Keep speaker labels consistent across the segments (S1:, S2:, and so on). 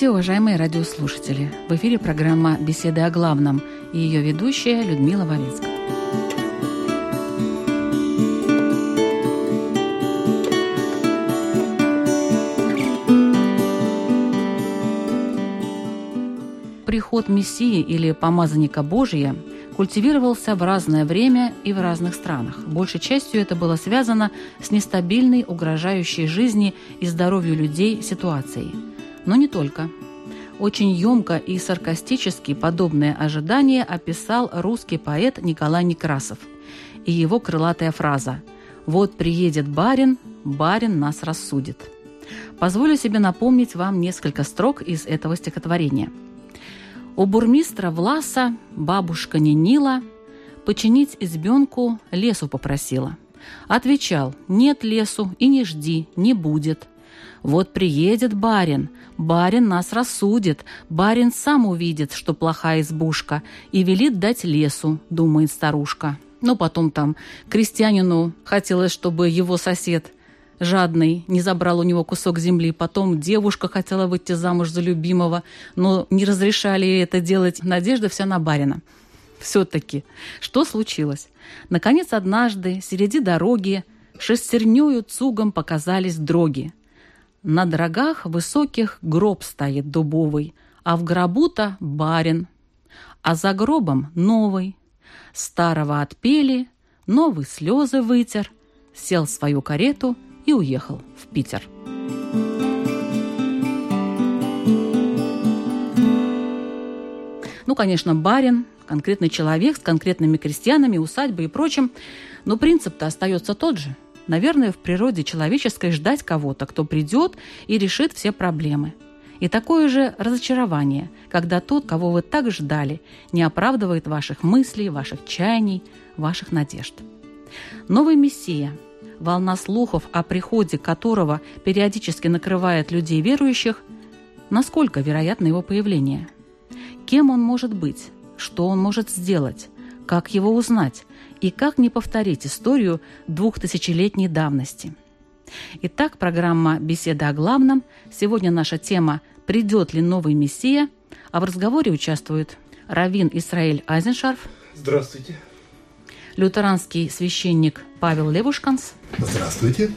S1: Здравствуйте, уважаемые радиослушатели! В эфире программа «Беседы о главном» и ее ведущая Людмила Вавинская. Приход Мессии или помазанника Божия культивировался в разное время и в разных странах. Большей частью это было связано с нестабильной, угрожающей жизни и здоровью людей ситуацией – но не только. Очень емко и саркастически подобное ожидание описал русский поэт Николай Некрасов и его крылатая фраза «Вот приедет барин, барин нас рассудит». Позволю себе напомнить вам несколько строк из этого стихотворения. У бурмистра Власа бабушка Нинила починить избенку лесу попросила. Отвечал, нет лесу и не жди, не будет. Вот приедет барин, барин нас рассудит, барин сам увидит, что плохая избушка, и велит дать лесу, думает старушка. Но потом там крестьянину хотелось, чтобы его сосед жадный не забрал у него кусок земли. Потом девушка хотела выйти замуж за любимого, но не разрешали ей это делать. Надежда вся на барина. Все-таки, что случилось? Наконец, однажды, среди дороги, шестернёю цугом показались дроги. На дрогах высоких гроб стоит дубовый, а в гробу-то барин, а за гробом новый. Старого отпели, новый слезы вытер, сел в свою карету и уехал в Питер. Ну, конечно, барин, конкретный человек с конкретными крестьянами, усадьбой и прочим, но принцип-то остается тот же – Наверное, в природе человеческой ждать кого-то, кто придет и решит все проблемы. И такое же разочарование, когда тот, кого вы так ждали, не оправдывает ваших мыслей, ваших чаяний, ваших надежд. Новый Мессия, волна слухов о приходе которого периодически накрывает людей верующих, насколько вероятно его появление? Кем он может быть? Что он может сделать? Как его узнать? И как не повторить историю двухтысячелетней давности? Итак, программа «Беседа о главном». Сегодня наша тема «Придет ли новый Мессия?», а в разговоре участвуют Равин Исраиль Айзеншарф.
S2: Здравствуйте.
S1: Лютеранский священник Павел Левушканс.
S2: Здравствуйте.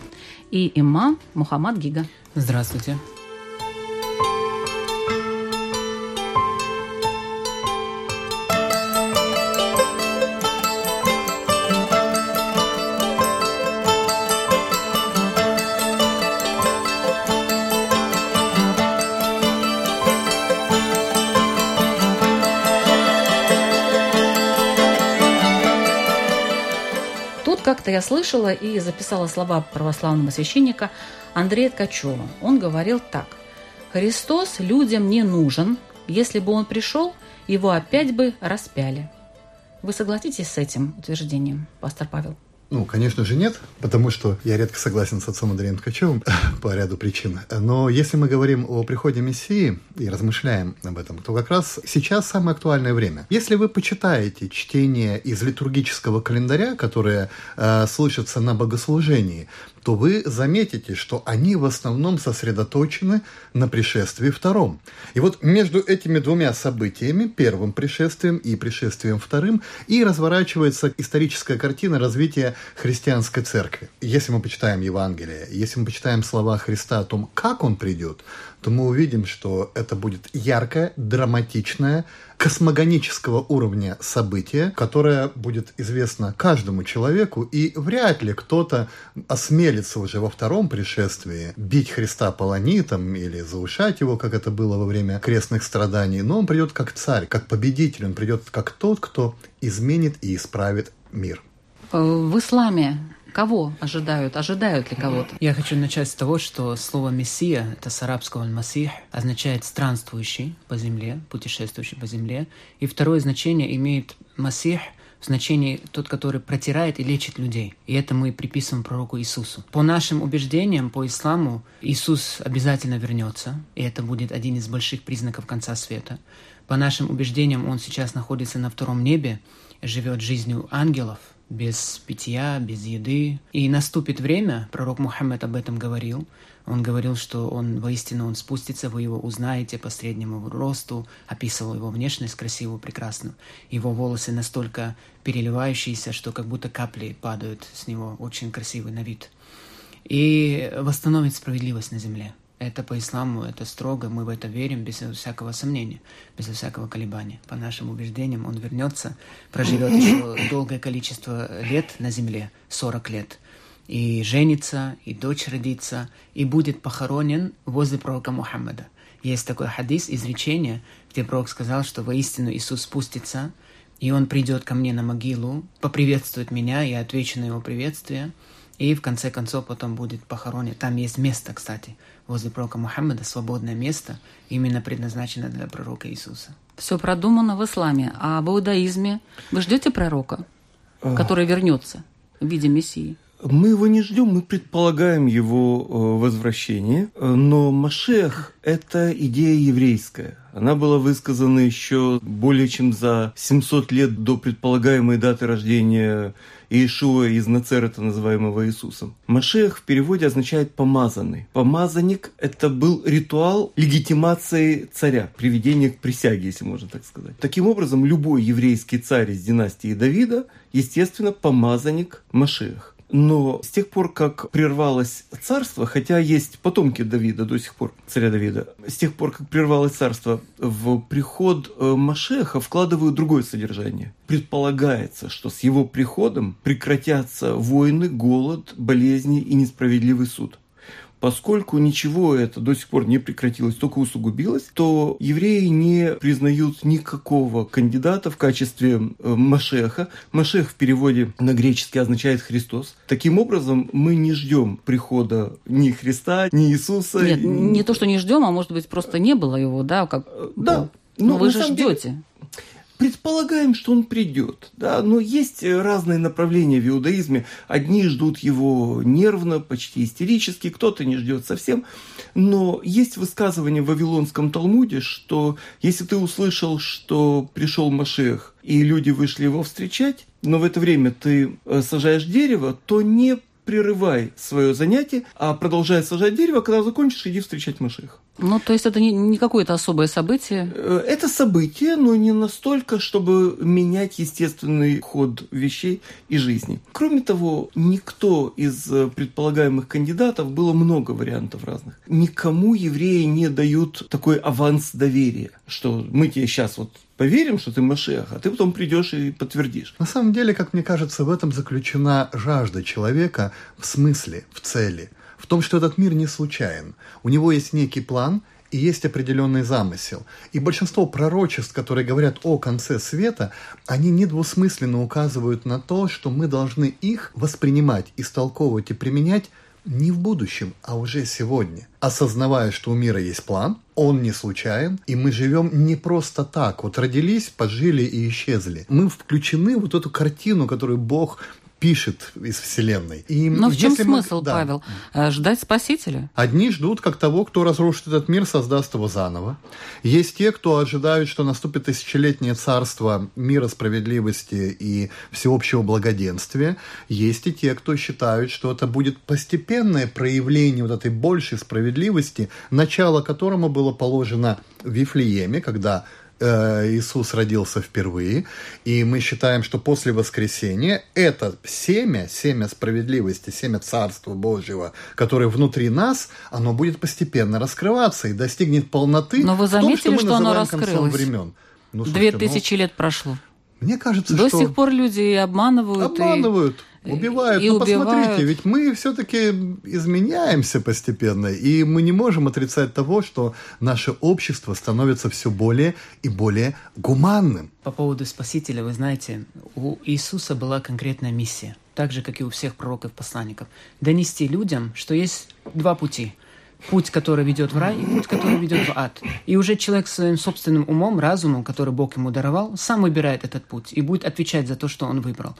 S1: И имам Мухаммад Гига.
S3: Здравствуйте.
S1: Как-то я слышала и записала слова православного священника Андрея Ткачева. Он говорил так. «Христос людям не нужен. Если бы он пришел, его опять бы распяли». Вы согласитесь с этим утверждением, пастор Павел?
S2: Ну, конечно же, нет, потому что я редко согласен с отцом Андреем Ткачевым по ряду причин. Но если мы говорим о приходе Мессии и размышляем об этом, то как раз сейчас самое актуальное время. Если вы почитаете чтение из литургического календаря, которое э, слышится на богослужении, то вы заметите, что они в основном сосредоточены на пришествии втором. И вот между этими двумя событиями, первым пришествием и пришествием вторым, и разворачивается историческая картина развития христианской церкви. Если мы почитаем Евангелие, если мы почитаем слова Христа о том, как Он придет, то мы увидим, что это будет яркое, драматичное, космогонического уровня событие, которое будет известно каждому человеку, и вряд ли кто-то осмелится уже во втором пришествии бить Христа полонитом или заушать его, как это было во время крестных страданий, но он придет как царь, как победитель, он придет как тот, кто изменит и исправит мир.
S1: В исламе Кого ожидают? Ожидают ли кого-то?
S3: Я хочу начать с того, что слово «мессия» — это с арабского «масих», означает «странствующий по земле», «путешествующий по земле». И второе значение имеет «масих» в значении «тот, который протирает и лечит людей». И это мы приписываем пророку Иисусу. По нашим убеждениям, по исламу, Иисус обязательно вернется, и это будет один из больших признаков конца света. По нашим убеждениям, Он сейчас находится на втором небе, живет жизнью ангелов — без питья, без еды. И наступит время, пророк Мухаммед об этом говорил, он говорил, что он воистину он спустится, вы его узнаете по среднему росту, описывал его внешность красивую, прекрасную. Его волосы настолько переливающиеся, что как будто капли падают с него, очень красивый на вид. И восстановит справедливость на земле. Это по исламу, это строго, мы в это верим без всякого сомнения, без всякого колебания. По нашим убеждениям он вернется, проживет еще долгое количество лет на земле, 40 лет, и женится, и дочь родится, и будет похоронен возле пророка Мухаммада. Есть такой хадис, изречение, где пророк сказал, что воистину Иисус спустится, и он придет ко мне на могилу, поприветствует меня, я отвечу на его приветствие, и в конце концов потом будет похоронен. Там есть место, кстати, возле пророка Мухаммада, свободное место, именно предназначено для пророка Иисуса.
S1: Все продумано в исламе. А в иудаизме вы ждете пророка, который вернется в виде Мессии?
S4: Мы его не ждем, мы предполагаем его э, возвращение, но Машех – это идея еврейская. Она была высказана еще более чем за 700 лет до предполагаемой даты рождения Иешуа из Нацерета, называемого Иисусом. Машех в переводе означает «помазанный». Помазанник – это был ритуал легитимации царя, приведения к присяге, если можно так сказать. Таким образом, любой еврейский царь из династии Давида, естественно, помазанник Машех. Но с тех пор, как прервалось царство, хотя есть потомки Давида до сих пор, царя Давида, с тех пор, как прервалось царство, в приход э, Машеха вкладывают другое содержание. Предполагается, что с его приходом прекратятся войны, голод, болезни и несправедливый суд поскольку ничего это до сих пор не прекратилось, только усугубилось, то евреи не признают никакого кандидата в качестве э, Машеха. Машех в переводе на греческий означает Христос. Таким образом, мы не ждем прихода ни Христа, ни Иисуса.
S1: Нет, не то, что не ждем, а может быть просто не было его, да? Как...
S4: Да.
S1: Но, Но вы же ждете. Деле,
S4: предполагаем, что он придет. Да? Но есть разные направления в иудаизме. Одни ждут его нервно, почти истерически, кто-то не ждет совсем. Но есть высказывание в Вавилонском Талмуде, что если ты услышал, что пришел Машех, и люди вышли его встречать, но в это время ты э, сажаешь дерево, то не прерывай свое занятие, а продолжай сажать дерево, когда закончишь, иди встречать Машеха.
S1: Ну, то есть это не, не какое-то особое событие?
S4: Э, это событие, но не настолько, чтобы менять естественный ход вещей и жизни. Кроме того, никто из э, предполагаемых кандидатов, было много вариантов разных, никому евреи не дают такой аванс доверия, что мы тебе сейчас вот поверим, что ты Машех, а ты потом придешь и подтвердишь.
S2: На самом деле, как мне кажется, в этом заключена жажда человека в смысле, в цели – в том, что этот мир не случайен. У него есть некий план и есть определенный замысел. И большинство пророчеств, которые говорят о конце света, они недвусмысленно указывают на то, что мы должны их воспринимать, истолковывать и применять не в будущем, а уже сегодня. Осознавая, что у мира есть план, он не случайен, и мы живем не просто так. Вот родились, пожили и исчезли. Мы включены в вот эту картину, которую Бог пишет из Вселенной.
S1: И Но в чем смысл, мы... да. Павел? Э, ждать Спасителя?
S2: Одни ждут, как того, кто разрушит этот мир, создаст его заново. Есть те, кто ожидают, что наступит тысячелетнее царство мира, справедливости и всеобщего благоденствия. Есть и те, кто считают, что это будет постепенное проявление вот этой большей справедливости, начало которому было положено в Вифлееме, когда Иисус родился впервые, и мы считаем, что после воскресения это семя, семя справедливости, семя Царства Божьего, которое внутри нас, оно будет постепенно раскрываться и достигнет полноты.
S1: Но вы заметили,
S2: том, что,
S1: что оно раскрылось?
S2: Времен.
S1: Ну, Две ну, тысячи ну, лет прошло.
S2: Мне кажется,
S1: До
S2: что...
S1: сих пор люди обманывают.
S2: Обманывают,
S1: и...
S2: убивают.
S1: И
S2: Но
S1: убивают.
S2: посмотрите, ведь мы все-таки изменяемся постепенно, и мы не можем отрицать того, что наше общество становится все более и более гуманным.
S3: По поводу Спасителя, вы знаете, у Иисуса была конкретная миссия, так же, как и у всех пророков-посланников, донести людям, что есть два пути – путь, который ведет в рай, и путь, который ведет в ад. И уже человек своим собственным умом, разумом, который Бог ему даровал, сам выбирает этот путь и будет отвечать за то, что он выбрал.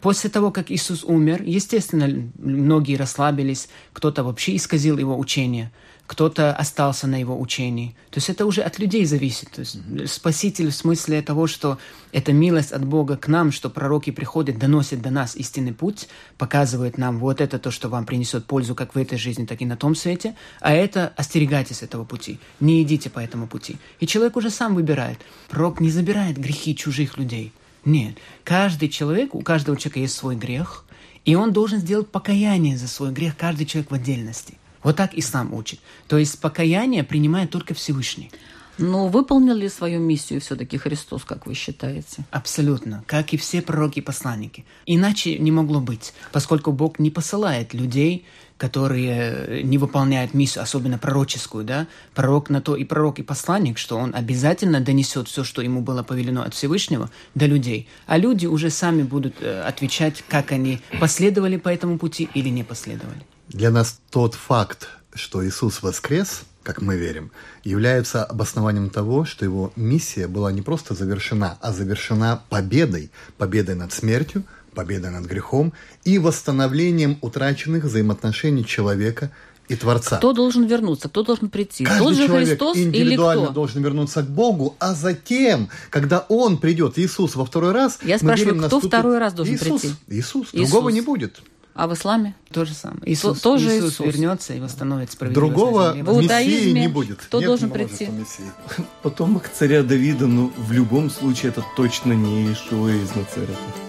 S3: После того, как Иисус умер, естественно, многие расслабились, кто-то вообще исказил его учение – кто-то остался на его учении. То есть это уже от людей зависит. То есть спаситель в смысле того, что это милость от Бога к нам, что пророки приходят, доносят до нас истинный путь, показывают нам вот это то, что вам принесет пользу как в этой жизни, так и на том свете, а это остерегайтесь этого пути, не идите по этому пути. И человек уже сам выбирает. Пророк не забирает грехи чужих людей. Нет. Каждый человек, у каждого человека есть свой грех, и он должен сделать покаяние за свой грех, каждый человек в отдельности – вот так ислам учит. То есть покаяние принимает только Всевышний.
S1: Но выполнил ли свою миссию все-таки Христос, как вы считаете?
S3: Абсолютно, как и все пророки и посланники. Иначе не могло быть, поскольку Бог не посылает людей, которые не выполняют миссию, особенно пророческую, да, пророк на то и пророк и посланник, что он обязательно донесет все, что ему было повелено от Всевышнего, до людей. А люди уже сами будут э, отвечать, как они последовали по этому пути или не последовали.
S2: Для нас тот факт, что Иисус воскрес, как мы верим, является обоснованием того, что его миссия была не просто завершена, а завершена победой, победой над смертью, победой над грехом и восстановлением утраченных взаимоотношений человека и Творца.
S1: Кто должен вернуться, кто должен прийти?
S2: Каждый
S1: Тот же
S2: человек
S1: Христос
S2: индивидуально
S1: или кто?
S2: должен вернуться к Богу, а затем, когда Он придет, Иисус, во второй раз,
S1: Я
S2: мы
S1: спрашиваю,
S2: верим,
S1: кто
S2: наступит
S1: второй раз должен
S2: Иисус,
S1: прийти?
S2: Иисус.
S1: Иисус.
S2: Другого не будет.
S1: А в исламе?
S3: То же самое. Иисус,
S1: тоже
S3: Иисус,
S1: Иисус.
S3: вернется и восстановит справедливость.
S2: Другого.
S1: В
S2: Мессии не будет.
S1: кто
S2: Нет
S1: должен
S2: множества
S1: прийти?
S4: Потомок царя Давида, но в любом случае это точно не Иешуа из Нацарета.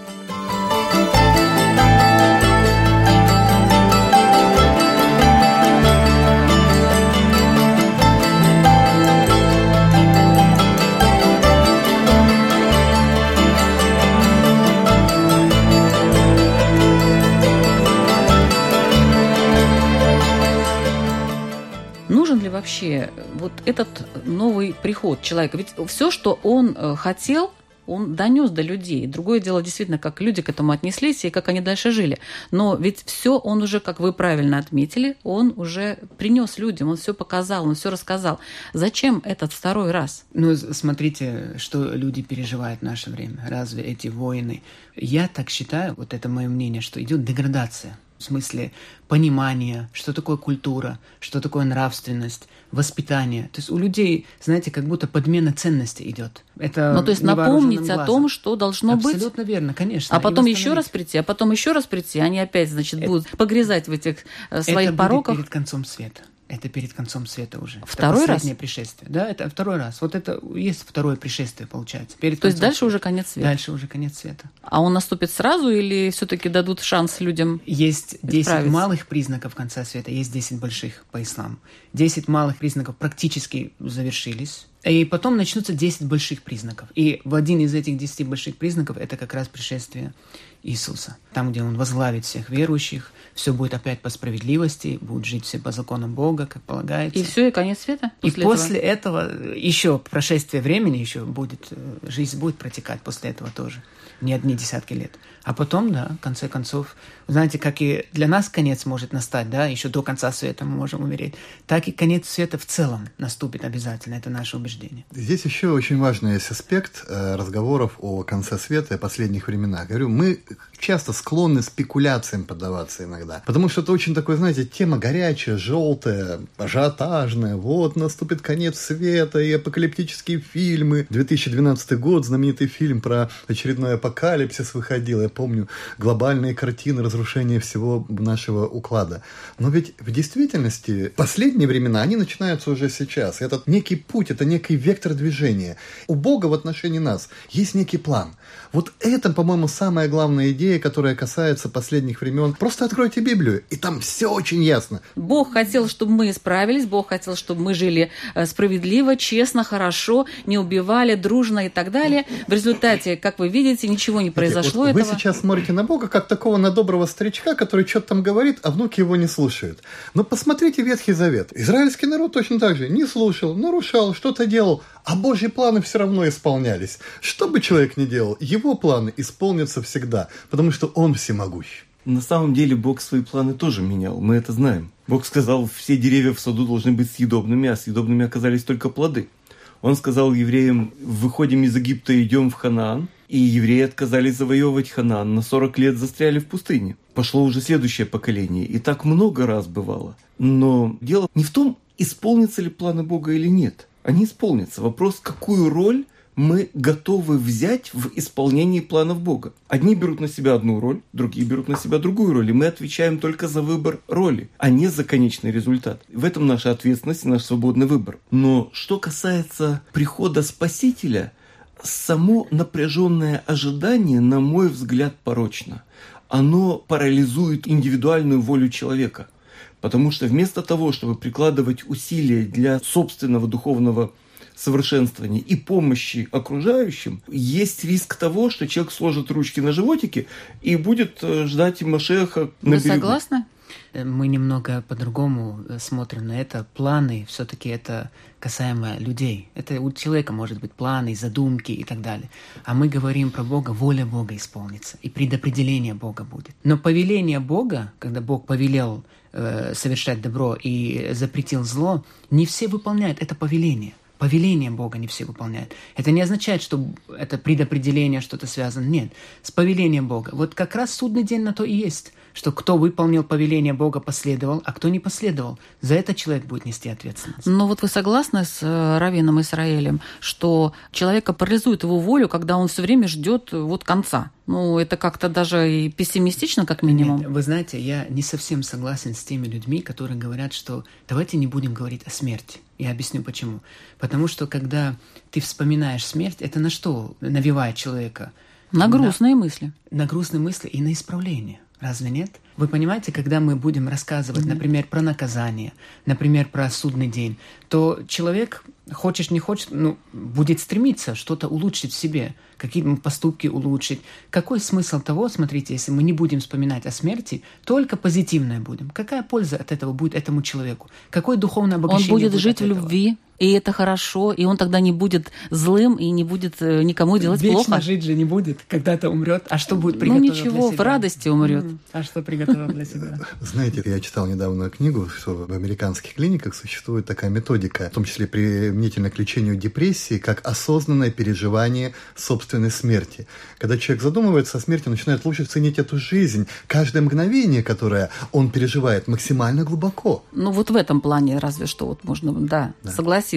S1: Вообще вот этот новый приход человека? Ведь все, что он э, хотел, он донес до людей. Другое дело действительно, как люди к этому отнеслись и как они дальше жили. Но ведь все он уже, как вы правильно отметили, он уже принес людям, он все показал, он все рассказал. Зачем этот второй раз?
S3: Ну, смотрите, что люди переживают в наше время. Разве эти войны? Я так считаю, вот это мое мнение, что идет деградация. В смысле понимания, что такое культура, что такое нравственность, воспитание. То есть у людей, знаете, как будто подмена ценностей идет. Это
S1: Ну, то есть напомнить о
S3: глазом.
S1: том, что должно быть.
S3: Абсолютно верно, конечно.
S1: А потом еще раз прийти, а потом еще раз прийти, они опять, значит, будут погрязать в этих э, своих
S3: это
S1: пороках.
S3: будет перед концом света. Это перед концом света уже.
S1: Второй
S3: это
S1: раз?
S3: последнее пришествие. Да, это второй раз. Вот это есть второе пришествие, получается. Перед
S1: То есть дальше
S3: света.
S1: уже конец света.
S3: Дальше уже конец света.
S1: А он наступит сразу или все-таки дадут шанс людям?
S3: Есть 10
S1: Исправиться.
S3: малых признаков конца света, есть 10 больших по исламу. 10 малых признаков практически завершились. И потом начнутся 10 больших признаков. И в один из этих 10 больших признаков это как раз пришествие Иисуса. Там, где Он возглавит всех верующих, все будет опять по справедливости, будут жить все по законам Бога, как полагается.
S1: И все, и конец света?
S3: И
S1: этого?
S3: после этого еще прошествие времени еще будет, э, жизнь будет протекать после этого тоже. Не одни десятки лет. А потом, да, в конце концов, знаете, как и для нас конец может настать, да, еще до конца света мы можем умереть, так и конец света в целом наступит обязательно, это наше убеждение.
S2: Здесь еще очень важный есть аспект э, разговоров о конце света и последних временах. Говорю, мы часто склонны спекуляциям поддаваться иногда. Потому что это очень такой, знаете, тема горячая, желтая, ажиотажная. Вот наступит конец света и апокалиптические фильмы. 2012 год, знаменитый фильм про очередной апокалипсис выходил. Я помню глобальные картины разрушения всего нашего уклада. Но ведь в действительности последние времена, они начинаются уже сейчас. Этот некий путь, это некий вектор движения. У Бога в отношении нас есть некий план. Вот это, по-моему, самая главная идея, которая касается последних времен. Просто откройте Библию, и там все очень ясно.
S1: Бог хотел, чтобы мы исправились, Бог хотел, чтобы мы жили э, справедливо, честно, хорошо, не убивали, дружно и так далее. В результате, как вы видите, ничего не произошло
S2: вот
S1: этого.
S2: Вы сейчас смотрите на Бога как такого на доброго старичка, который что-то там говорит, а внуки его не слушают. Но посмотрите Ветхий Завет. Израильский народ точно так же не слушал, нарушал, что-то делал, а Божьи планы все равно исполнялись. Что бы человек ни делал, его планы исполнятся всегда, потому что он всемогущ.
S4: На самом деле Бог свои планы тоже менял, мы это знаем. Бог сказал, все деревья в саду должны быть съедобными, а съедобными оказались только плоды. Он сказал евреям, выходим из Египта, идем в Ханаан, и евреи отказались завоевывать Ханаан, на 40 лет застряли в пустыне. Пошло уже следующее поколение, и так много раз бывало. Но дело не в том, исполнятся ли планы Бога или нет. Они исполнятся. Вопрос, какую роль мы готовы взять в исполнении планов Бога. Одни берут на себя одну роль, другие берут на себя другую роль, и мы отвечаем только за выбор роли, а не за конечный результат. В этом наша ответственность и наш свободный выбор. Но что касается прихода Спасителя, само напряженное ожидание, на мой взгляд, порочно. Оно парализует индивидуальную волю человека. Потому что вместо того, чтобы прикладывать усилия для собственного духовного совершенствования и помощи окружающим, есть риск того, что человек сложит ручки на животике и будет э, ждать Машеха на
S1: Вы
S4: берегу.
S1: согласны?
S3: Мы немного по-другому э, смотрим на это. Планы все-таки это касаемо людей. Это у человека может быть планы, задумки и так далее. А мы говорим про Бога, воля Бога исполнится, и предопределение Бога будет. Но повеление Бога, когда Бог повелел э, совершать добро и запретил зло, не все выполняют это повеление. Повеление Бога не все выполняют. Это не означает, что это предопределение что-то связано. Нет, с повелением Бога. Вот как раз судный день на то и есть, что кто выполнил повеление Бога, последовал, а кто не последовал. За это человек будет нести ответственность.
S1: Но вот вы согласны с э, Равином Израилем, что человека парализует его волю, когда он все время ждет э, вот конца? Ну, это как-то даже и пессимистично, как минимум.
S3: Нет, вы знаете, я не совсем согласен с теми людьми, которые говорят, что давайте не будем говорить о смерти. Я объясню почему. Потому что когда ты вспоминаешь смерть, это на что навевает человека?
S1: На грустные мысли.
S3: На грустные мысли и на исправление. Разве нет? Вы понимаете, когда мы будем рассказывать, например, про наказание, например, про судный день, то человек, хочешь не хочешь, ну, будет стремиться что-то улучшить в себе, какие-то поступки улучшить. Какой смысл того, смотрите, если мы не будем вспоминать о смерти, только позитивное будем? Какая польза от этого будет этому человеку? Какое духовное
S1: Он
S3: обогащение
S1: будет жить в любви, и это хорошо, и он тогда не будет злым и не будет э, никому делать
S3: Вечно
S1: плохо.
S3: жить же не будет, когда-то умрет. А что будет
S1: Ну
S3: приготовил
S1: ничего,
S3: для себя?
S1: в радости умрет.
S3: А что приготовил для себя?
S2: Знаете, я читал недавно книгу, что в американских клиниках существует такая методика, в том числе применительно к лечению депрессии, как осознанное переживание собственной смерти. Когда человек задумывается о смерти, начинает лучше ценить эту жизнь, каждое мгновение, которое он переживает, максимально глубоко.
S1: Ну вот в этом плане разве что вот можно, да, согласиться.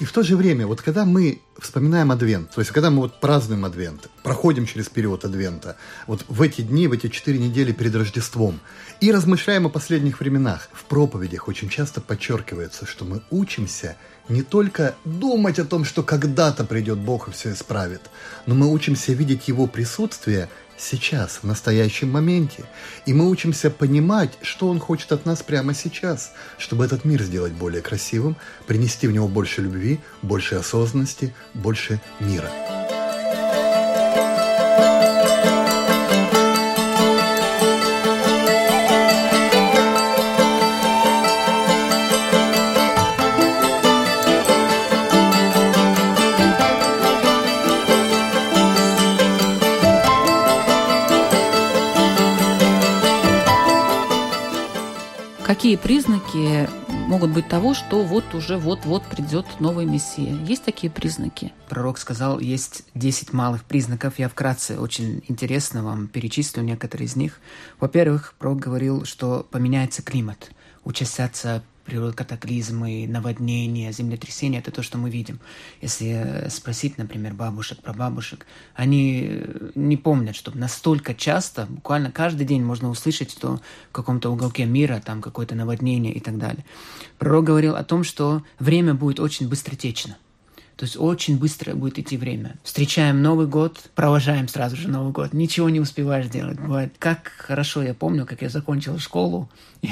S2: И в то же время, вот когда мы вспоминаем Адвент, то есть когда мы вот празднуем Адвент, проходим через период Адвента, вот в эти дни, в эти четыре недели перед Рождеством, и размышляем о последних временах, в проповедях очень часто подчеркивается, что мы учимся не только думать о том, что когда-то придет Бог и все исправит, но мы учимся видеть Его присутствие сейчас, в настоящем моменте. И мы учимся понимать, что Он хочет от нас прямо сейчас, чтобы этот мир сделать более красивым, принести в него больше любви, больше осознанности, больше мира.
S1: Какие признаки могут быть того, что вот уже вот-вот придет новый Мессия? Есть такие признаки?
S3: Пророк сказал, есть 10 малых признаков. Я вкратце очень интересно вам перечислю некоторые из них. Во-первых, пророк говорил, что поменяется климат, участятся природы катаклизмы, наводнения, землетрясения, это то, что мы видим. Если спросить, например, бабушек, про бабушек, они не помнят, что настолько часто, буквально каждый день можно услышать, что в каком-то уголке мира там какое-то наводнение и так далее. Пророк говорил о том, что время будет очень быстротечно. То есть очень быстро будет идти время. Встречаем Новый год, провожаем сразу же Новый год. Ничего не успеваешь делать. Бывает, как хорошо я помню, как я закончил школу.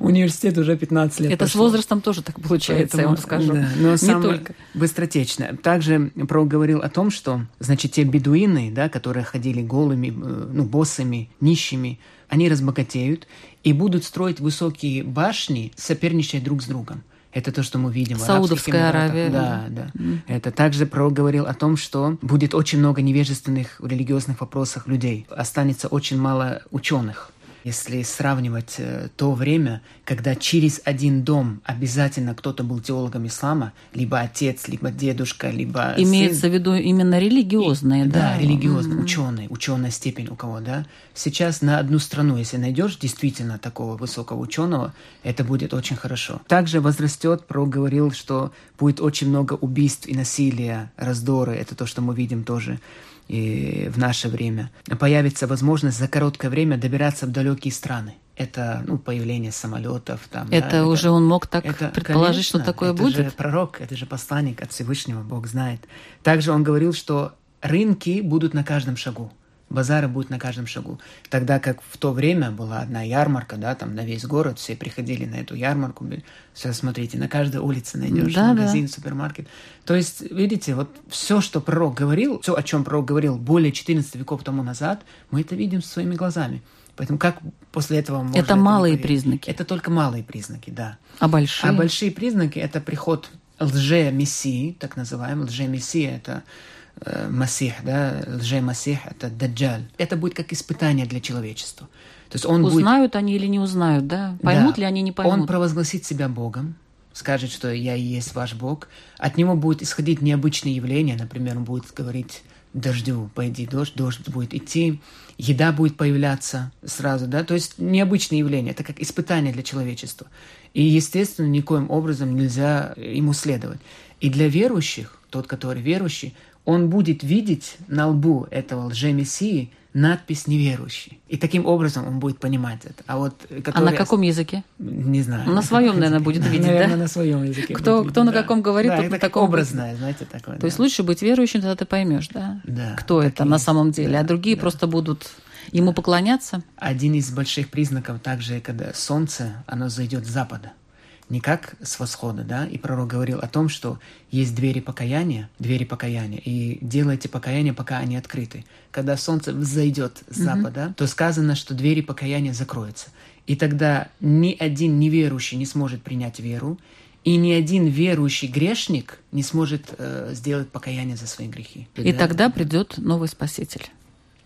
S3: Университет уже 15 лет
S1: Это
S3: прошло.
S1: с возрастом тоже так получается,
S3: Поэтому,
S1: я вам скажу.
S3: да, но
S1: Не
S3: самое
S1: только.
S3: Быстротечно. Также Пророк говорил о том, что, значит, те бедуины, да, которые ходили голыми, э, ну, боссами, нищими, они разбогатеют и будут строить высокие башни, соперничая друг с другом. Это то, что мы видим
S1: Саудовская. Аравия,
S3: Да, да. Это также пророк говорил о том, что будет очень много невежественных в религиозных вопросах людей. Останется очень мало ученых. Если сравнивать э, то время, когда через один дом обязательно кто-то был теологом ислама, либо отец, либо дедушка, либо
S1: Имеется
S3: сын.
S1: в виду именно религиозные, да?
S3: Да, религиозный, ученый, ученая степень у кого, да. Сейчас на одну страну, если найдешь действительно такого высокого ученого, это будет очень хорошо. Также возрастет, пророк говорил, что будет очень много убийств и насилия, раздоры, это то, что мы видим тоже и в наше время. Появится возможность за короткое время добираться в далекие страны. Это ну, появление самолетов. Там, да,
S1: Это уже он мог так
S3: это,
S1: предположить, что
S3: конечно,
S1: такое
S3: это
S1: будет?
S3: же пророк, это же посланник от Всевышнего, Бог знает. Также он говорил, что рынки будут на каждом шагу. Базары будут на каждом шагу. Тогда как в то время была одна ярмарка, да, там на весь город, все приходили на эту ярмарку. Сейчас смотрите, на каждой улице найдешь
S1: Да,
S3: магазин, супермаркет. То есть, видите, вот все, что пророк говорил, все, о чем пророк говорил более 14 веков тому назад, мы это видим своими глазами. Поэтому как после этого можно
S1: Это малые
S3: поверить?
S1: признаки.
S3: Это только малые признаки, да.
S1: А большие?
S3: А большие признаки – это приход лже-мессии, так называемый. Лже-мессия – это Масих, да, лже-масих – это даджаль. Это будет как испытание для человечества. То есть он будет
S1: Узнают они или не узнают, да? Поймут
S3: да.
S1: ли они, не поймут?
S3: Он провозгласит себя Богом, скажет, что я и есть ваш Бог. От него будет исходить необычные явления. Например, он будет говорить дождю, пойди дождь, дождь будет идти, еда будет появляться сразу, да, то есть необычные явления, это как испытание для человечества. И, естественно, никоим образом нельзя ему следовать. И для верующих, тот, который верующий, он будет видеть на лбу этого лжемессии надпись «неверующий». И таким образом он будет понимать это. А вот
S1: А
S3: который...
S1: на каком языке?
S3: Не знаю.
S1: На своем, наверное, будет видеть,
S3: Наверное,
S1: да?
S3: на своем языке.
S1: Кто-
S3: будет
S1: кто
S3: видеть,
S1: на
S3: да.
S1: каком говорит,
S3: да,
S1: тот
S3: это
S1: на таком
S3: образное, знаете, такое.
S1: То есть
S3: да.
S1: лучше быть верующим, тогда ты поймешь, да?
S3: Да,
S1: Кто
S3: так
S1: это на
S3: есть.
S1: самом деле, а
S3: Да,
S1: другие
S3: да.
S1: просто будут ему поклоняться.
S3: Один из больших признаков также, когда солнце, оно зайдет с запада. Не как с восхода, да? И пророк говорил о том, что есть двери покаяния, двери покаяния, и делайте покаяние, пока они открыты. Когда солнце взойдет с запада, то сказано, что двери покаяния закроются. И тогда ни один неверующий не сможет принять веру, и ни один верующий грешник не сможет э, сделать покаяние за свои грехи.
S1: И
S3: Да.
S1: тогда придет новый Спаситель.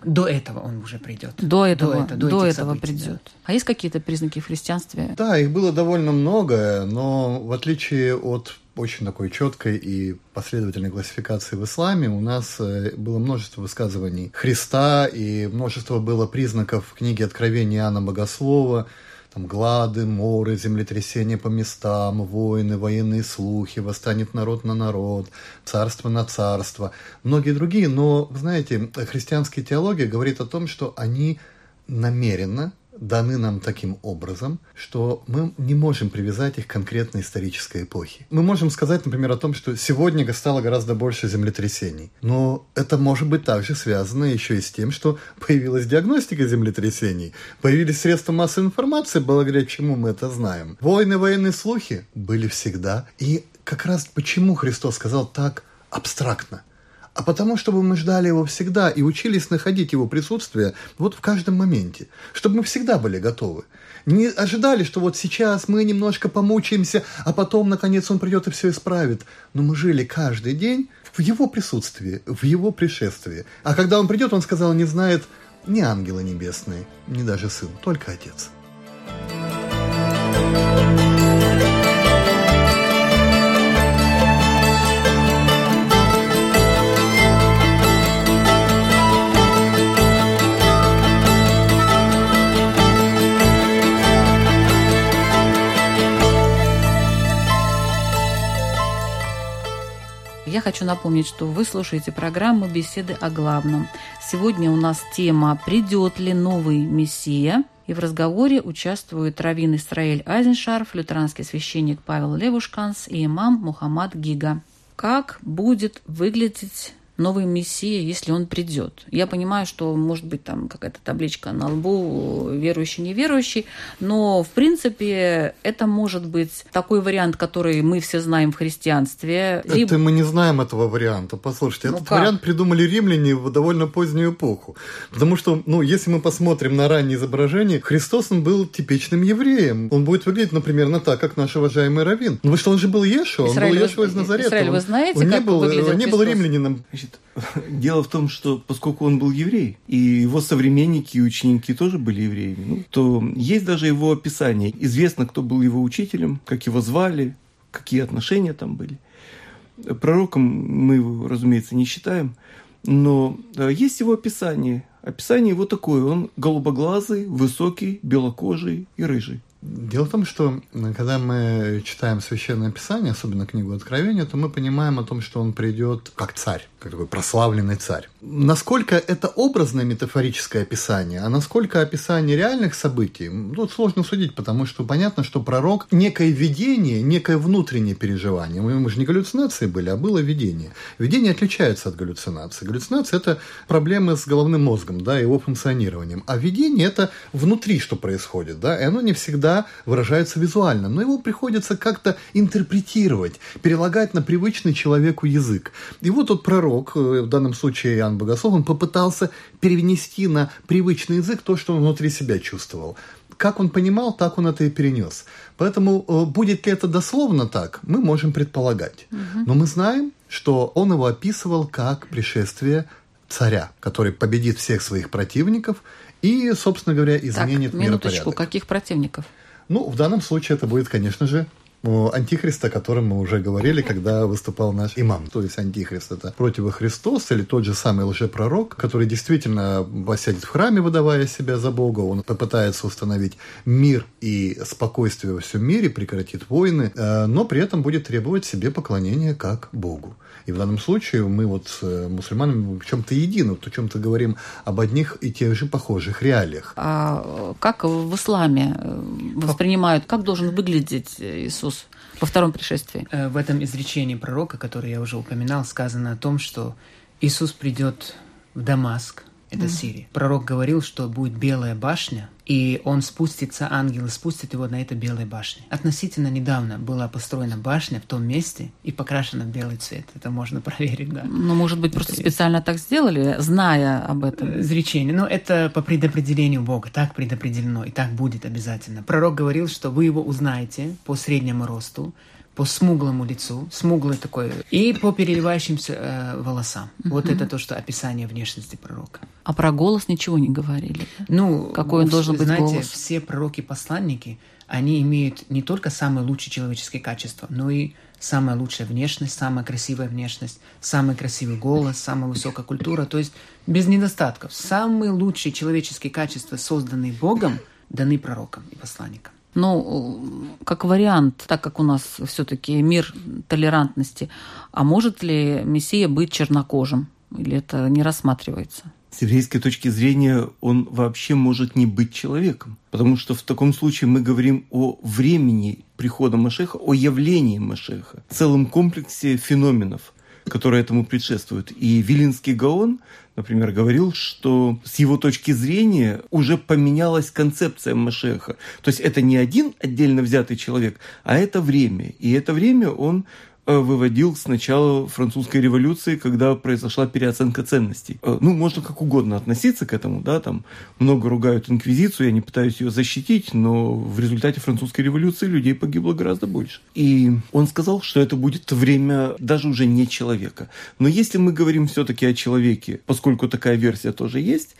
S3: До этого он уже придет.
S1: До этого,
S3: это-
S1: до
S3: этих
S1: этого
S3: событий, да.
S1: придет. А есть какие-то признаки в христианстве?
S2: Да, их было довольно много, но в отличие от очень такой четкой и последовательной классификации в исламе, у нас э, было множество высказываний Христа, и множество было признаков в книге Откровения Иоанна Богослова, там глады, моры, землетрясения по местам, войны, военные слухи, восстанет народ на народ, царство на царство, многие другие. Но, знаете, христианская теология говорит о том, что они намеренно даны нам таким образом, что мы не можем привязать их к конкретной исторической эпохе. Мы можем сказать, например, о том, что сегодня стало гораздо больше землетрясений. Но это может быть также связано еще и с тем, что появилась диагностика землетрясений, появились средства массовой информации, благодаря чему мы это знаем. Войны, военные слухи были всегда. И как раз почему Христос сказал так абстрактно а потому, чтобы мы ждали его всегда и учились находить его присутствие вот в каждом моменте, чтобы мы всегда были готовы. Не ожидали, что вот сейчас мы немножко помучаемся, а потом, наконец, он придет и все исправит. Но мы жили каждый день в его присутствии, в его пришествии. А когда он придет, он сказал, не знает ни ангелы небесные, ни даже сын, только отец.
S1: Я хочу напомнить, что вы слушаете программу «Беседы о главном». Сегодня у нас тема «Придет ли новый Мессия?» И в разговоре участвуют раввин Исраэль Айзеншарф, лютеранский священник Павел Левушканс и имам Мухаммад Гига. Как будет выглядеть новый Мессия, если он придет. Я понимаю, что может быть там какая-то табличка на лбу верующий, неверующий, но в принципе это может быть такой вариант, который мы все знаем в христианстве.
S2: Либо... Это мы не знаем этого варианта. Послушайте, ну этот как? вариант придумали римляне в довольно позднюю эпоху. Потому что, ну, если мы посмотрим на ранние изображения, Христос он был типичным евреем. Он будет выглядеть, например, на так, как наш уважаемый раввин. Ну, что он же был Ешо, он был Ешо из Назарета.
S1: Израиль, вы знаете,
S2: он,
S1: он
S2: не был,
S1: он
S2: не был римлянином.
S4: Значит, Дело в том, что поскольку он был еврей, и его современники и ученики тоже были евреями, ну, то есть даже его описание. Известно, кто был его учителем, как его звали, какие отношения там были. Пророком мы его, разумеется, не считаем, но э, есть его описание. Описание его такое. Он голубоглазый, высокий, белокожий и рыжий.
S2: Дело в том, что когда мы читаем Священное Писание, особенно книгу Откровения, то мы понимаем о том, что он придет как царь, как такой прославленный царь. Насколько это образное метафорическое описание, а насколько описание реальных событий, тут сложно судить, потому что понятно, что пророк некое видение, некое внутреннее переживание. Мы, же не галлюцинации были, а было видение. Видение отличается от галлюцинации. Галлюцинация – это проблемы с головным мозгом, да, его функционированием. А видение – это внутри, что происходит, да, и оно не всегда всегда выражается визуально, но его приходится как-то интерпретировать, перелагать на привычный человеку язык. И вот тот пророк, э, в данном случае Иоанн Богослов, он попытался перенести на привычный язык то, что он внутри себя чувствовал как он понимал, так он это и перенес. Поэтому э, будет ли это дословно так, мы можем предполагать. Угу. Но мы знаем, что он его описывал как пришествие царя, который победит всех своих противников и, собственно говоря, изменит
S1: так, минуточку, каких противников?
S2: Ну, в данном случае это будет, конечно же, антихриста, о котором мы уже говорили, когда выступал наш имам. То есть антихрист это противохристос или тот же самый лжепророк, который действительно посядет в храме, выдавая себя за Бога. Он попытается установить мир и спокойствие во всем мире, прекратит войны, э, но при этом будет требовать себе поклонения как Богу. И в данном случае мы вот с э, мусульманами в чем-то едины, в чем-то говорим об одних и тех же похожих реалиях.
S1: А как в исламе э, воспринимают, как должен выглядеть Иисус во втором пришествии?
S3: Э, в этом изречении пророка, которое я уже упоминал, сказано о том, что Иисус придет в Дамаск, это mm-hmm. Сирия. Пророк говорил, что будет белая башня, и он спустится, ангелы спустят его на этой белой башне. Относительно недавно была построена башня в том месте и покрашена в белый цвет. Это можно проверить, да.
S1: Ну, может быть, просто это специально так сделали, зная об этом.
S3: Изречение. Ну, это по предопределению Бога. Так предопределено, и так будет обязательно. Пророк говорил, что вы его узнаете по среднему росту, по смуглому лицу, смуглый такой, и по переливающимся э, волосам. Uh-huh. Вот это то, что описание внешности пророка.
S1: А про голос ничего не говорили?
S3: Ну,
S1: какой он должен быть
S3: знаете,
S1: голос?
S3: все пророки-посланники, они имеют не только самые лучшие человеческие качества, но и самая лучшая внешность, самая красивая внешность, самый красивый голос, самая высокая культура, то есть без недостатков. Самые лучшие человеческие качества, созданные Богом, даны пророкам и посланникам.
S1: Ну, как вариант, так как у нас все-таки мир толерантности, а может ли Мессия быть чернокожим? Или это не рассматривается?
S4: С еврейской точки зрения он вообще может не быть человеком, потому что в таком случае мы говорим о времени прихода Машеха, о явлении Машеха, целом комплексе феноменов, которые этому предшествуют. И Вилинский Гаон, например, говорил, что с его точки зрения уже поменялась концепция Машеха. То есть это не один отдельно взятый человек, а это время. И это время он выводил с начала французской революции, когда произошла переоценка ценностей. Э, ну, можно как угодно относиться к этому, да, там много ругают инквизицию, я не пытаюсь ее защитить, но в результате французской революции людей погибло гораздо больше. И он сказал, что это будет время даже уже не человека. Но если мы говорим все-таки о человеке, поскольку такая версия тоже есть,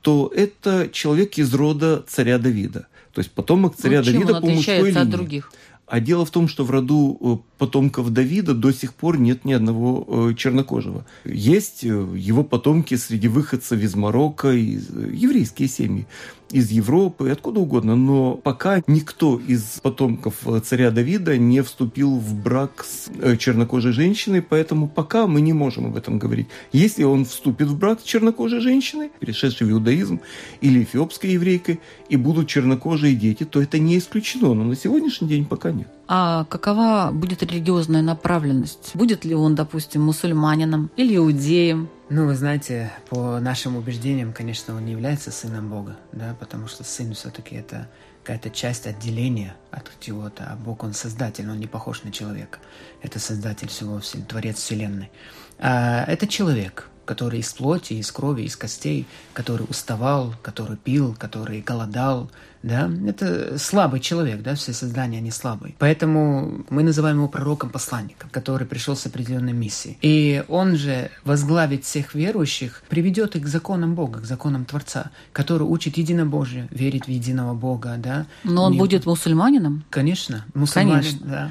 S4: то это человек из рода царя Давида. То есть потомок царя ну, Давида
S1: по мужской линии. от других?
S4: А дело в том, что в роду э, потомков Давида до сих пор нет ни одного э, чернокожего. Есть э, его потомки среди выходцев из Марокко, из еврейские семьи из Европы, откуда угодно, но пока никто из потомков царя Давида не вступил в брак с чернокожей женщиной, поэтому пока мы не можем об этом говорить. Если он вступит в брак с чернокожей женщиной, перешедшей в иудаизм, или эфиопской еврейкой, и будут чернокожие дети, то это не исключено, но на сегодняшний день пока нет.
S1: А какова будет религиозная направленность? Будет ли он, допустим, мусульманином или иудеем?
S3: Ну, вы знаете, по нашим убеждениям, конечно, он не является сыном Бога, да, потому что сын все-таки это какая-то часть отделения от чего-то, а Бог, он создатель, он не похож на человека. Это создатель всего, творец вселенной. А это человек, который из плоти, из крови, из костей, который уставал, который пил, который голодал, да, это слабый человек, да, все создания, они слабые. Поэтому мы называем его пророком-посланником, который пришел с определенной миссией. И он же возглавит всех верующих, приведет их к законам Бога, к законам Творца, который учит единобожие, верит в единого Бога, да.
S1: Но он Не... будет мусульманином?
S3: Конечно, мусульманин,
S1: Конечно.
S3: да.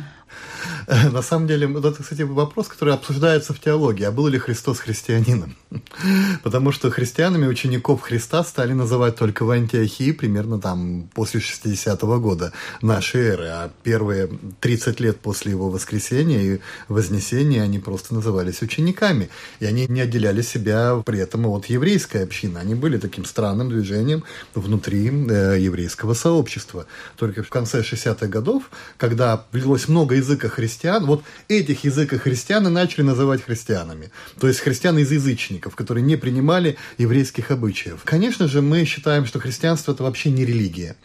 S2: На самом деле, это, кстати, вопрос, который обсуждается в теологии. А был ли Христос христианином? Потому что христианами учеников Христа стали называть только в Антиохии примерно там после 60-го года нашей эры. А первые 30 лет после его воскресения и вознесения они просто назывались учениками. И они не отделяли себя при этом от еврейской общины. Они были таким странным движением внутри э, еврейского сообщества. Только в конце 60-х годов, когда влилось много языка христиан, вот этих языка христиан и начали называть христианами. То есть христиан из язычников, которые не принимали еврейских обычаев. Конечно же, мы считаем, что христианство это вообще не религия.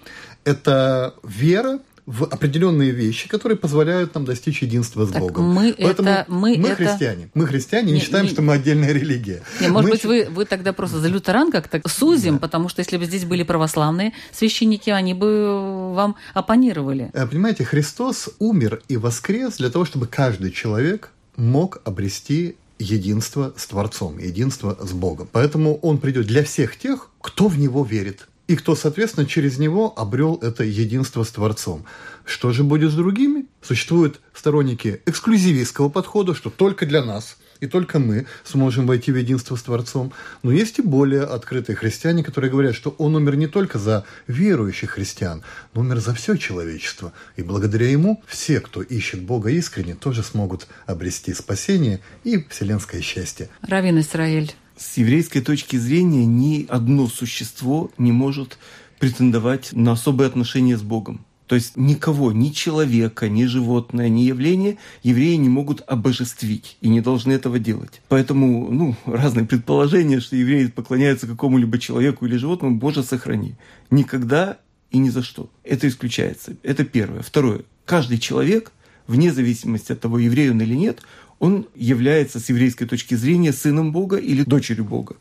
S2: Это вера, в определенные вещи, которые позволяют нам достичь единства с
S1: так
S2: Богом.
S1: Мы
S2: Поэтому
S1: это, мы,
S2: мы
S1: это...
S2: христиане. Мы христиане, не, не считаем, не, что мы отдельная религия.
S1: Не, может
S2: мы...
S1: быть, вы, вы тогда просто за лютеран как-то сузим, да. потому что если бы здесь были православные священники, они бы вам оппонировали.
S2: Э, понимаете, Христос умер и воскрес для того, чтобы каждый человек мог обрести единство с Творцом, единство с Богом. Поэтому Он придет для всех тех, кто в Него верит и кто, соответственно, через него обрел это единство с Творцом. Что же будет с другими? Существуют сторонники эксклюзивистского подхода, что только для нас и только мы сможем войти в единство с Творцом. Но есть и более открытые христиане, которые говорят, что он умер не только за верующих христиан, но умер за все человечество. И благодаря ему все, кто ищет Бога искренне, тоже смогут обрести спасение и вселенское счастье.
S1: Равин Исраиль,
S4: с еврейской точки зрения ни одно существо не может претендовать на особые отношения с Богом. То есть никого, ни человека, ни животное, ни явление евреи не могут обожествить и не должны этого делать. Поэтому, ну, разные предположения, что евреи поклоняются какому-либо человеку или животному, Боже, сохрани. Никогда и ни за что. Это исключается. Это первое. Второе. Каждый человек, вне зависимости от того, еврей он или нет, он является с еврейской точки зрения сыном Бога или дочерью Бога.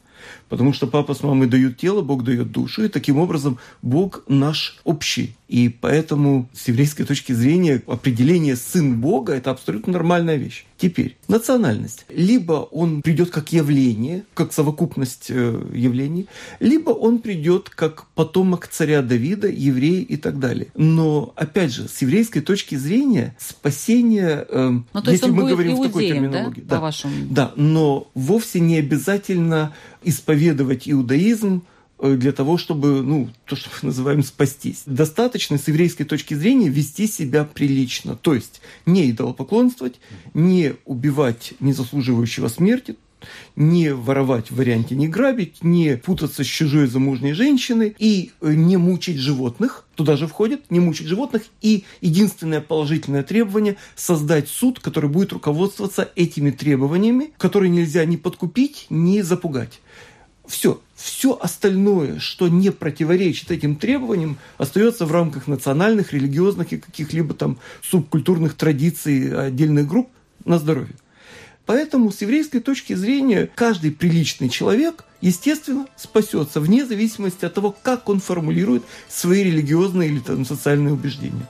S4: Потому что папа с мамой дают тело, Бог дает душу, и таким образом Бог наш общий. И поэтому с еврейской точки зрения определение «сын Бога» – это абсолютно нормальная вещь. Теперь, национальность. Либо он придет как явление, как совокупность э, явлений, либо он придет как потомок царя Давида, еврей и так далее. Но, опять же, с еврейской точки зрения спасение, э,
S1: ну, то если
S4: мы говорим
S1: иудеем,
S4: в такой терминологии,
S1: да, да,
S4: да, но вовсе не обязательно исповедовать иудаизм для того, чтобы, ну, то, что мы называем спастись. Достаточно с еврейской точки зрения вести себя прилично. То есть не идолопоклонствовать, не убивать незаслуживающего смерти, не воровать в варианте не грабить, не путаться с чужой замужней женщиной и э, не мучить животных. Туда же входит не мучить животных. И единственное положительное требование – создать суд, который будет руководствоваться этими требованиями, которые нельзя ни подкупить, ни запугать. Все. Все остальное, что не противоречит этим требованиям, остается в рамках национальных, религиозных и каких-либо там субкультурных традиций отдельных групп на здоровье. Поэтому с еврейской точки зрения каждый приличный человек, естественно, спасется вне зависимости от того, как он формулирует свои религиозные или там, социальные убеждения.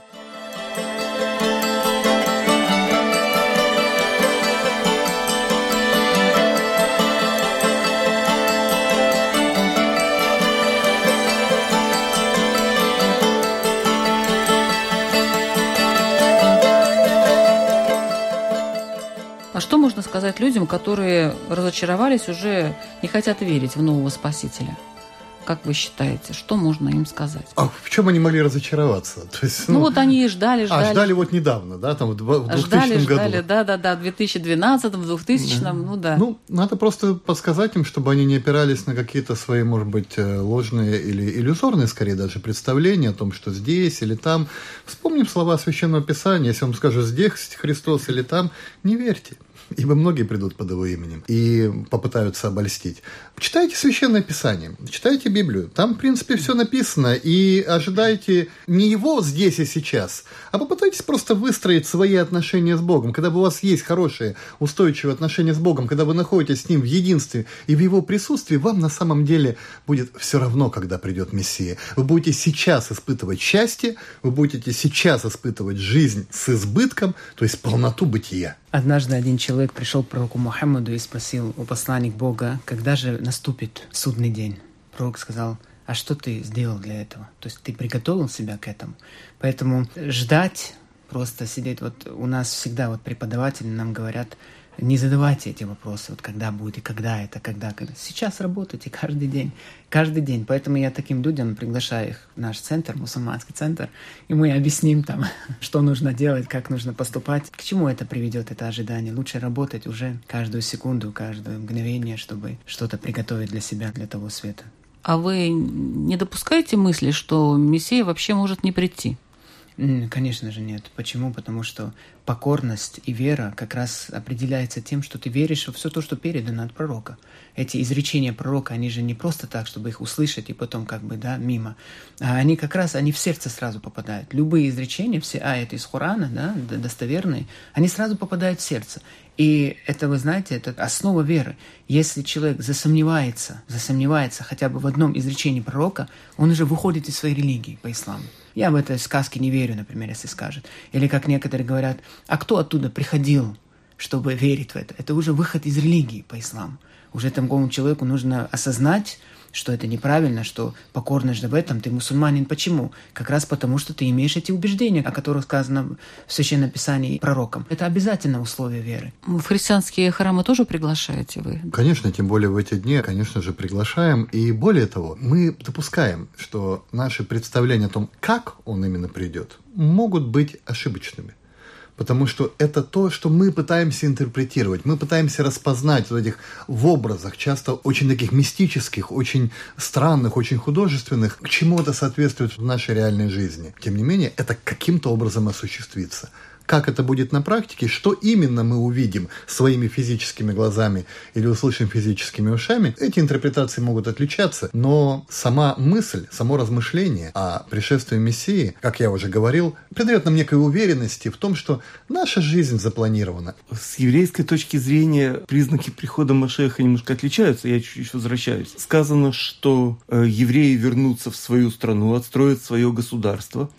S1: Сказать людям, которые разочаровались, уже не хотят верить в нового Спасителя? Как вы считаете, что можно им сказать?
S2: А в чем они могли разочароваться? То есть,
S1: ну, ну вот они ждали, ждали.
S2: А, ждали вот недавно, да, там в 2000
S1: ждали,
S2: году.
S1: Ждали, да, да, да, в 2012, в 2000, да. ну да.
S2: Ну, надо просто подсказать им, чтобы они не опирались на какие-то свои, может быть, э, ложные или иллюзорные, скорее даже, представления о том, что здесь или там. Вспомним слова Священного Писания, если вам скажут здесь Христос или там, не верьте ибо многие придут под его именем и попытаются обольстить. Читайте Священное Писание, читайте Библию. Там, в принципе, все написано. И ожидайте не его здесь и сейчас, а попытайтесь просто выстроить свои отношения с Богом. Когда у вас есть хорошие, устойчивые отношения с Богом, когда вы находитесь с Ним в единстве и в Его присутствии, вам на самом деле будет все равно, когда придет Мессия. Вы будете сейчас испытывать счастье, вы будете сейчас испытывать жизнь с избытком, то есть полноту бытия.
S3: Однажды один человек пришел к пророку Мухаммаду и спросил у посланник Бога, когда же наступит судный день. Пророк сказал, а что ты сделал для этого? То есть ты приготовил себя к этому. Поэтому ждать, просто сидеть, вот у нас всегда вот преподаватели нам говорят, не задавайте эти вопросы, вот когда будет и когда это, когда, когда. Сейчас работайте каждый день, каждый день. Поэтому я таким людям приглашаю их в наш центр, мусульманский центр, и мы объясним там, что нужно делать, как нужно поступать, к чему это приведет, это ожидание. Лучше работать уже каждую секунду, каждое мгновение, чтобы что-то приготовить для себя, для того света.
S1: А вы не допускаете мысли, что Мессия вообще может не прийти?
S3: Конечно же нет. Почему? Потому что покорность и вера как раз определяется тем, что ты веришь во все то, что передано от пророка. Эти изречения пророка, они же не просто так, чтобы их услышать и потом как бы, да, мимо. А они как раз, они в сердце сразу попадают. Любые изречения, все аяты из Хурана, да, достоверные, они сразу попадают в сердце. И это, вы знаете, это основа веры. Если человек засомневается, засомневается хотя бы в одном изречении пророка, он уже выходит из своей религии по исламу. Я в этой сказке не верю, например, если скажет. Или как некоторые говорят, а кто оттуда приходил, чтобы верить в это? Это уже выход из религии по исламу. Уже такому человеку нужно осознать, что это неправильно, что покорность в этом, ты мусульманин. Почему? Как раз потому, что ты имеешь эти убеждения, о которых сказано в Священном Писании пророком. Это обязательно условие веры.
S1: В христианские храмы тоже приглашаете вы?
S2: Конечно, тем более в эти дни, конечно же, приглашаем. И более того, мы допускаем, что наши представления о том, как он именно придет, могут быть ошибочными потому что это то, что мы пытаемся интерпретировать, мы пытаемся распознать в этих в образах, часто очень таких мистических, очень странных, очень художественных, к чему это соответствует в нашей реальной жизни. Тем не менее, это каким-то образом осуществится. Как это будет на практике, что именно мы увидим своими физическими глазами или услышим физическими ушами, эти интерпретации могут отличаться, но сама мысль, само размышление о пришествии Мессии, как я уже говорил, придает нам некой уверенности в том, что наша жизнь запланирована.
S4: С еврейской точки зрения признаки прихода Машеха немножко отличаются, я чуть-чуть возвращаюсь. Сказано, что э, евреи вернутся в свою страну, отстроят свое государство,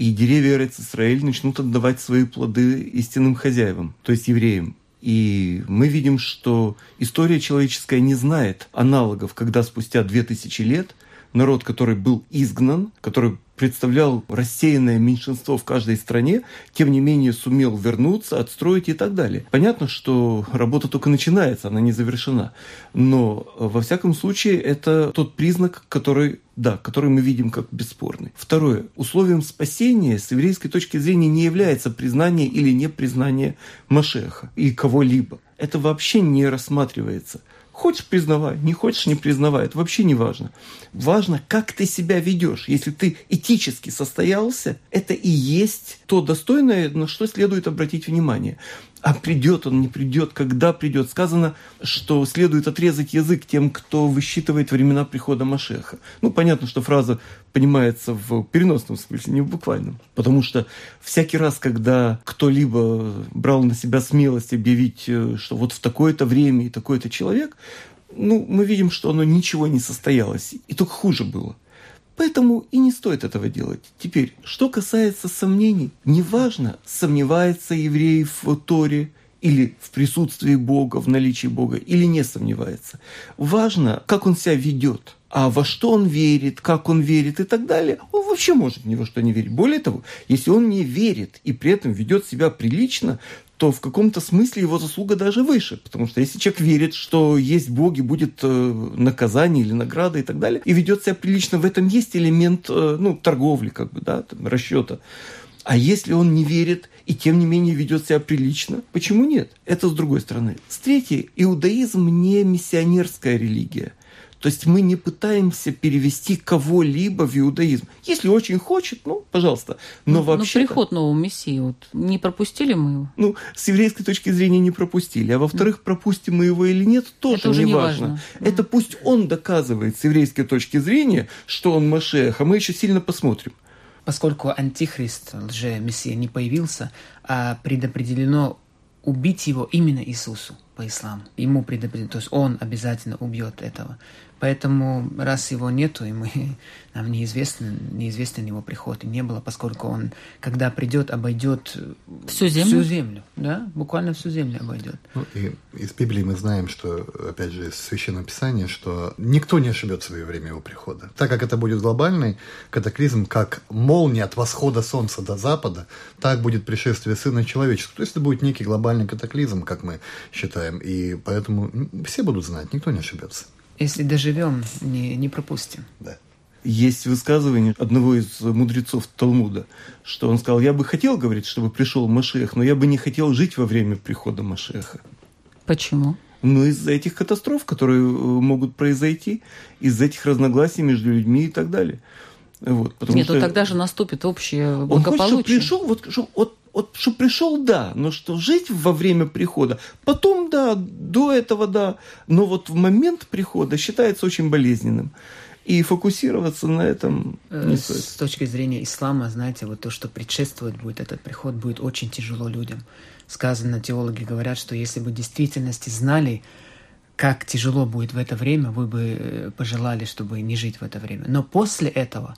S4: и деревья Израиль начнут отдавать свои плоды истинным хозяевам, то есть евреям. И мы видим, что история человеческая не знает аналогов, когда спустя две тысячи лет народ, который был изгнан, который представлял рассеянное меньшинство в каждой стране, тем не менее сумел вернуться, отстроить и так далее. Понятно, что работа только начинается, она не завершена. Но во всяком случае это тот признак, который да, который мы видим как бесспорный. Второе. Условием спасения с еврейской точки зрения не является признание или непризнание Машеха и кого-либо. Это вообще не рассматривается. Хочешь признавай, не хочешь не признавай, это вообще не важно. Важно, как ты себя ведешь. Если ты этически состоялся, это и есть то достойное, на что следует обратить внимание. А придет он, не придет, когда придет. Сказано, что следует отрезать язык тем, кто высчитывает времена прихода Машеха. Ну, понятно, что фраза понимается в переносном смысле, не в буквальном. Потому что всякий раз, когда кто-либо брал на себя смелость объявить, э, что вот в такое-то время и такой-то человек, ну, мы видим, что оно ничего не состоялось. И только хуже было. Поэтому и не стоит этого делать. Теперь, что касается сомнений, неважно, сомневается еврей в Торе или в присутствии Бога, в наличии Бога, или не сомневается. Важно, как он себя ведет – а во что он верит, как он верит и так далее, он вообще может ни во что не верить. Более того, если он не верит и при этом ведет себя прилично, то в каком-то смысле его заслуга даже выше. Потому что если человек верит, что есть Бог и будет э, наказание или награда и так далее, и ведет себя прилично, в этом есть элемент э, ну, торговли, как бы, да, там, расчета. А если он не верит и тем не менее ведет себя прилично, почему нет? Это с другой стороны. С третьей, иудаизм не миссионерская религия. То есть мы не пытаемся перевести кого-либо в иудаизм. Если очень хочет, ну, пожалуйста. Но
S1: ну,
S4: вообще...
S1: Ну, приход нового Мессии, вот не пропустили мы его?
S4: Ну, с еврейской точки зрения не пропустили. А во-вторых, пропустим мы его или нет, тоже
S1: Это уже
S4: не
S1: не
S4: важно.
S1: важно.
S4: Это пусть он доказывает с еврейской точки зрения, что он Машех, а мы еще сильно посмотрим.
S3: Поскольку антихрист, лже-мессия, не появился, а предопределено убить его именно Иисусу по исламу. Ему предопределено, то есть он обязательно убьет этого. Поэтому раз его нету, и мы, нам неизвестно, неизвестен его приход, и не было, поскольку он, когда придет, обойдет
S1: Всю землю?
S3: Всю землю, да, буквально всю землю обойдет.
S2: Ну, и из Библии мы знаем, что, опять же, из Священного Писания, что никто не ошибется во время его прихода. Так как это будет глобальный катаклизм, как молния от восхода солнца до запада, так будет пришествие Сына Человеческого. То есть это будет некий глобальный катаклизм, как мы считаем. И поэтому все будут знать, никто не ошибется.
S3: Если доживем, не, не пропустим.
S2: Да.
S4: Есть высказывание одного из мудрецов Талмуда, что он сказал, я бы хотел, говорить, чтобы пришел Машех, но я бы не хотел жить во время прихода Машеха.
S1: Почему?
S4: Ну, из-за этих катастроф, которые э, могут произойти, из-за этих разногласий между людьми и так далее. Вот,
S1: Нет,
S4: что
S1: ну тогда же наступит общее
S4: он хочет, чтобы
S1: благополучие.
S4: пришел, вот, чтоб- вот, вот, чтобы пришел, да, но что жить во время прихода, потом, да, до этого, да, но вот в момент прихода считается очень болезненным. И фокусироваться на этом
S3: Э,
S4: не
S3: С
S4: стоит.
S3: точки зрения ислама, знаете, вот то, что предшествует будет этот приход, будет очень тяжело людям. Сказано, теологи говорят, что если бы в действительности знали, как тяжело будет в это время, вы бы э, пожелали, чтобы не жить в это время. Но после этого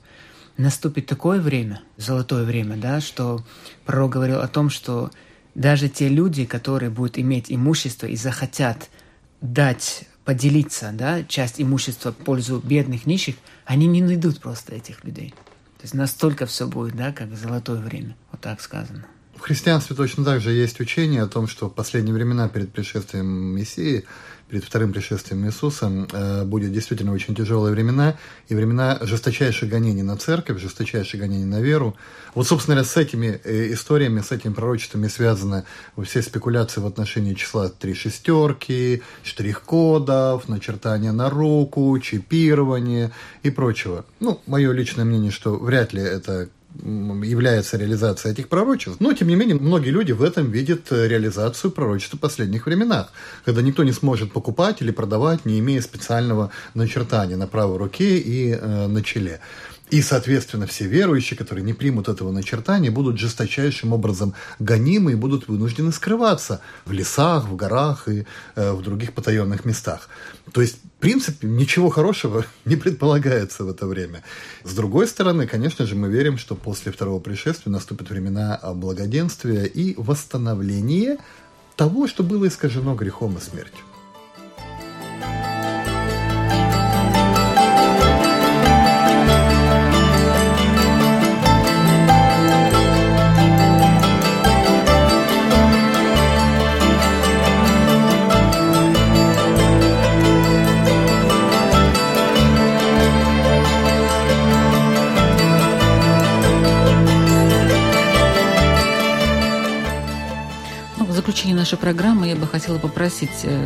S3: наступит такое время, золотое время, да, что пророк говорил о том, что даже те люди, которые будут иметь имущество и захотят дать, поделиться, да, часть имущества в пользу бедных, нищих, они не найдут просто этих людей. То есть настолько все будет, да, как золотое время. Вот так сказано.
S2: Христианстве точно так же есть учение о том, что в последние времена перед пришествием Мессии, перед вторым пришествием Иисуса, э, будет действительно очень тяжелые времена, и времена жесточайших гонений на церковь, жесточайших гонений на веру. Вот, собственно говоря, с этими э, историями, с этими пророчествами связаны все спекуляции в отношении числа три шестерки, штрих-кодов, начертания на руку, чипирование и прочего. Ну, мое личное мнение, что вряд ли это является реализацией этих пророчеств. Но, тем не менее, многие люди в этом видят э, реализацию пророчества последних временах, когда никто не сможет покупать или продавать, не имея специального начертания на правой руке и э, на челе. И, соответственно, все верующие, которые не примут этого начертания, будут жесточайшим образом гонимы и будут вынуждены скрываться в лесах, в горах и э, в других потаенных местах. То есть, в принципе, ничего хорошего не предполагается в это время. С другой стороны, конечно же, мы верим, что после второго пришествия наступят времена благоденствия и восстановления того, что было искажено грехом и смертью.
S1: Заключение нашей программы я бы хотела попросить э,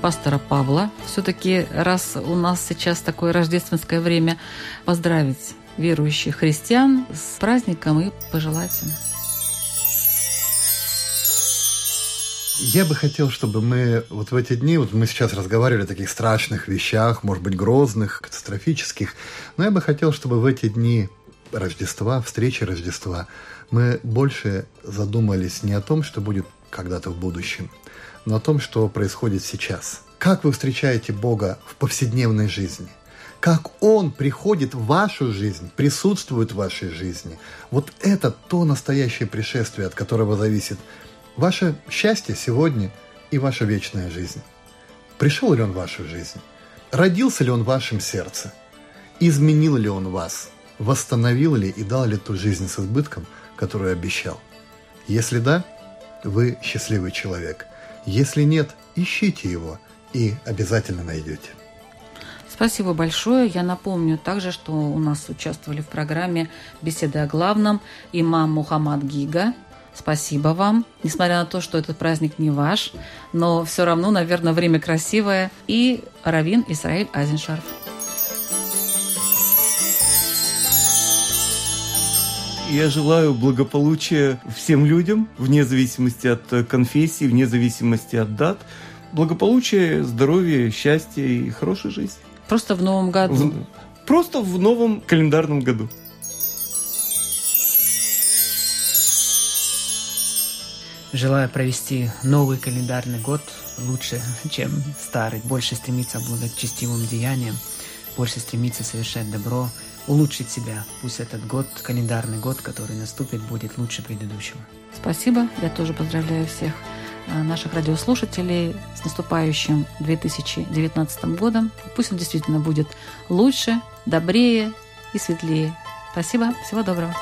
S1: пастора Павла, все-таки раз у нас сейчас такое рождественское время, поздравить верующих христиан с праздником и пожелать им.
S2: Я бы хотел, чтобы мы вот в эти дни, вот мы сейчас разговаривали о таких страшных вещах, может быть, грозных, катастрофических, но я бы хотел, чтобы в эти дни Рождества, встречи Рождества, мы больше задумались не о том, что будет когда-то в будущем, но о том, что происходит сейчас. Как вы встречаете Бога в повседневной жизни? Как Он приходит в вашу жизнь, присутствует в вашей жизни? Вот это то настоящее пришествие, от которого зависит ваше счастье сегодня и ваша вечная жизнь. Пришел ли Он в вашу жизнь? Родился ли Он в вашем сердце? Изменил ли Он вас? Восстановил ли и дал ли ту жизнь с избытком, которую обещал? Если да, вы счастливый человек. Если нет, ищите его и обязательно найдете.
S1: Спасибо большое. Я напомню также, что у нас участвовали в программе «Беседы о главном» имам Мухаммад Гига. Спасибо вам. Несмотря на то, что этот праздник не ваш, но все равно, наверное, время красивое. И Равин Исраиль Азеншарф.
S4: Я желаю благополучия всем людям, вне зависимости от конфессии, вне зависимости от дат. Благополучия, здоровья, счастья и хорошей жизни.
S1: Просто в новом году. В,
S4: просто в новом календарном году.
S3: Желаю провести новый календарный год лучше, чем старый. Больше стремиться к благочестивым деяниям, больше стремиться совершать добро, улучшить себя. Пусть этот год, календарный год, который наступит, будет лучше предыдущего.
S1: Спасибо. Я тоже поздравляю всех э, наших радиослушателей с наступающим 2019 годом. Пусть он действительно будет лучше, добрее и светлее. Спасибо. Всего доброго.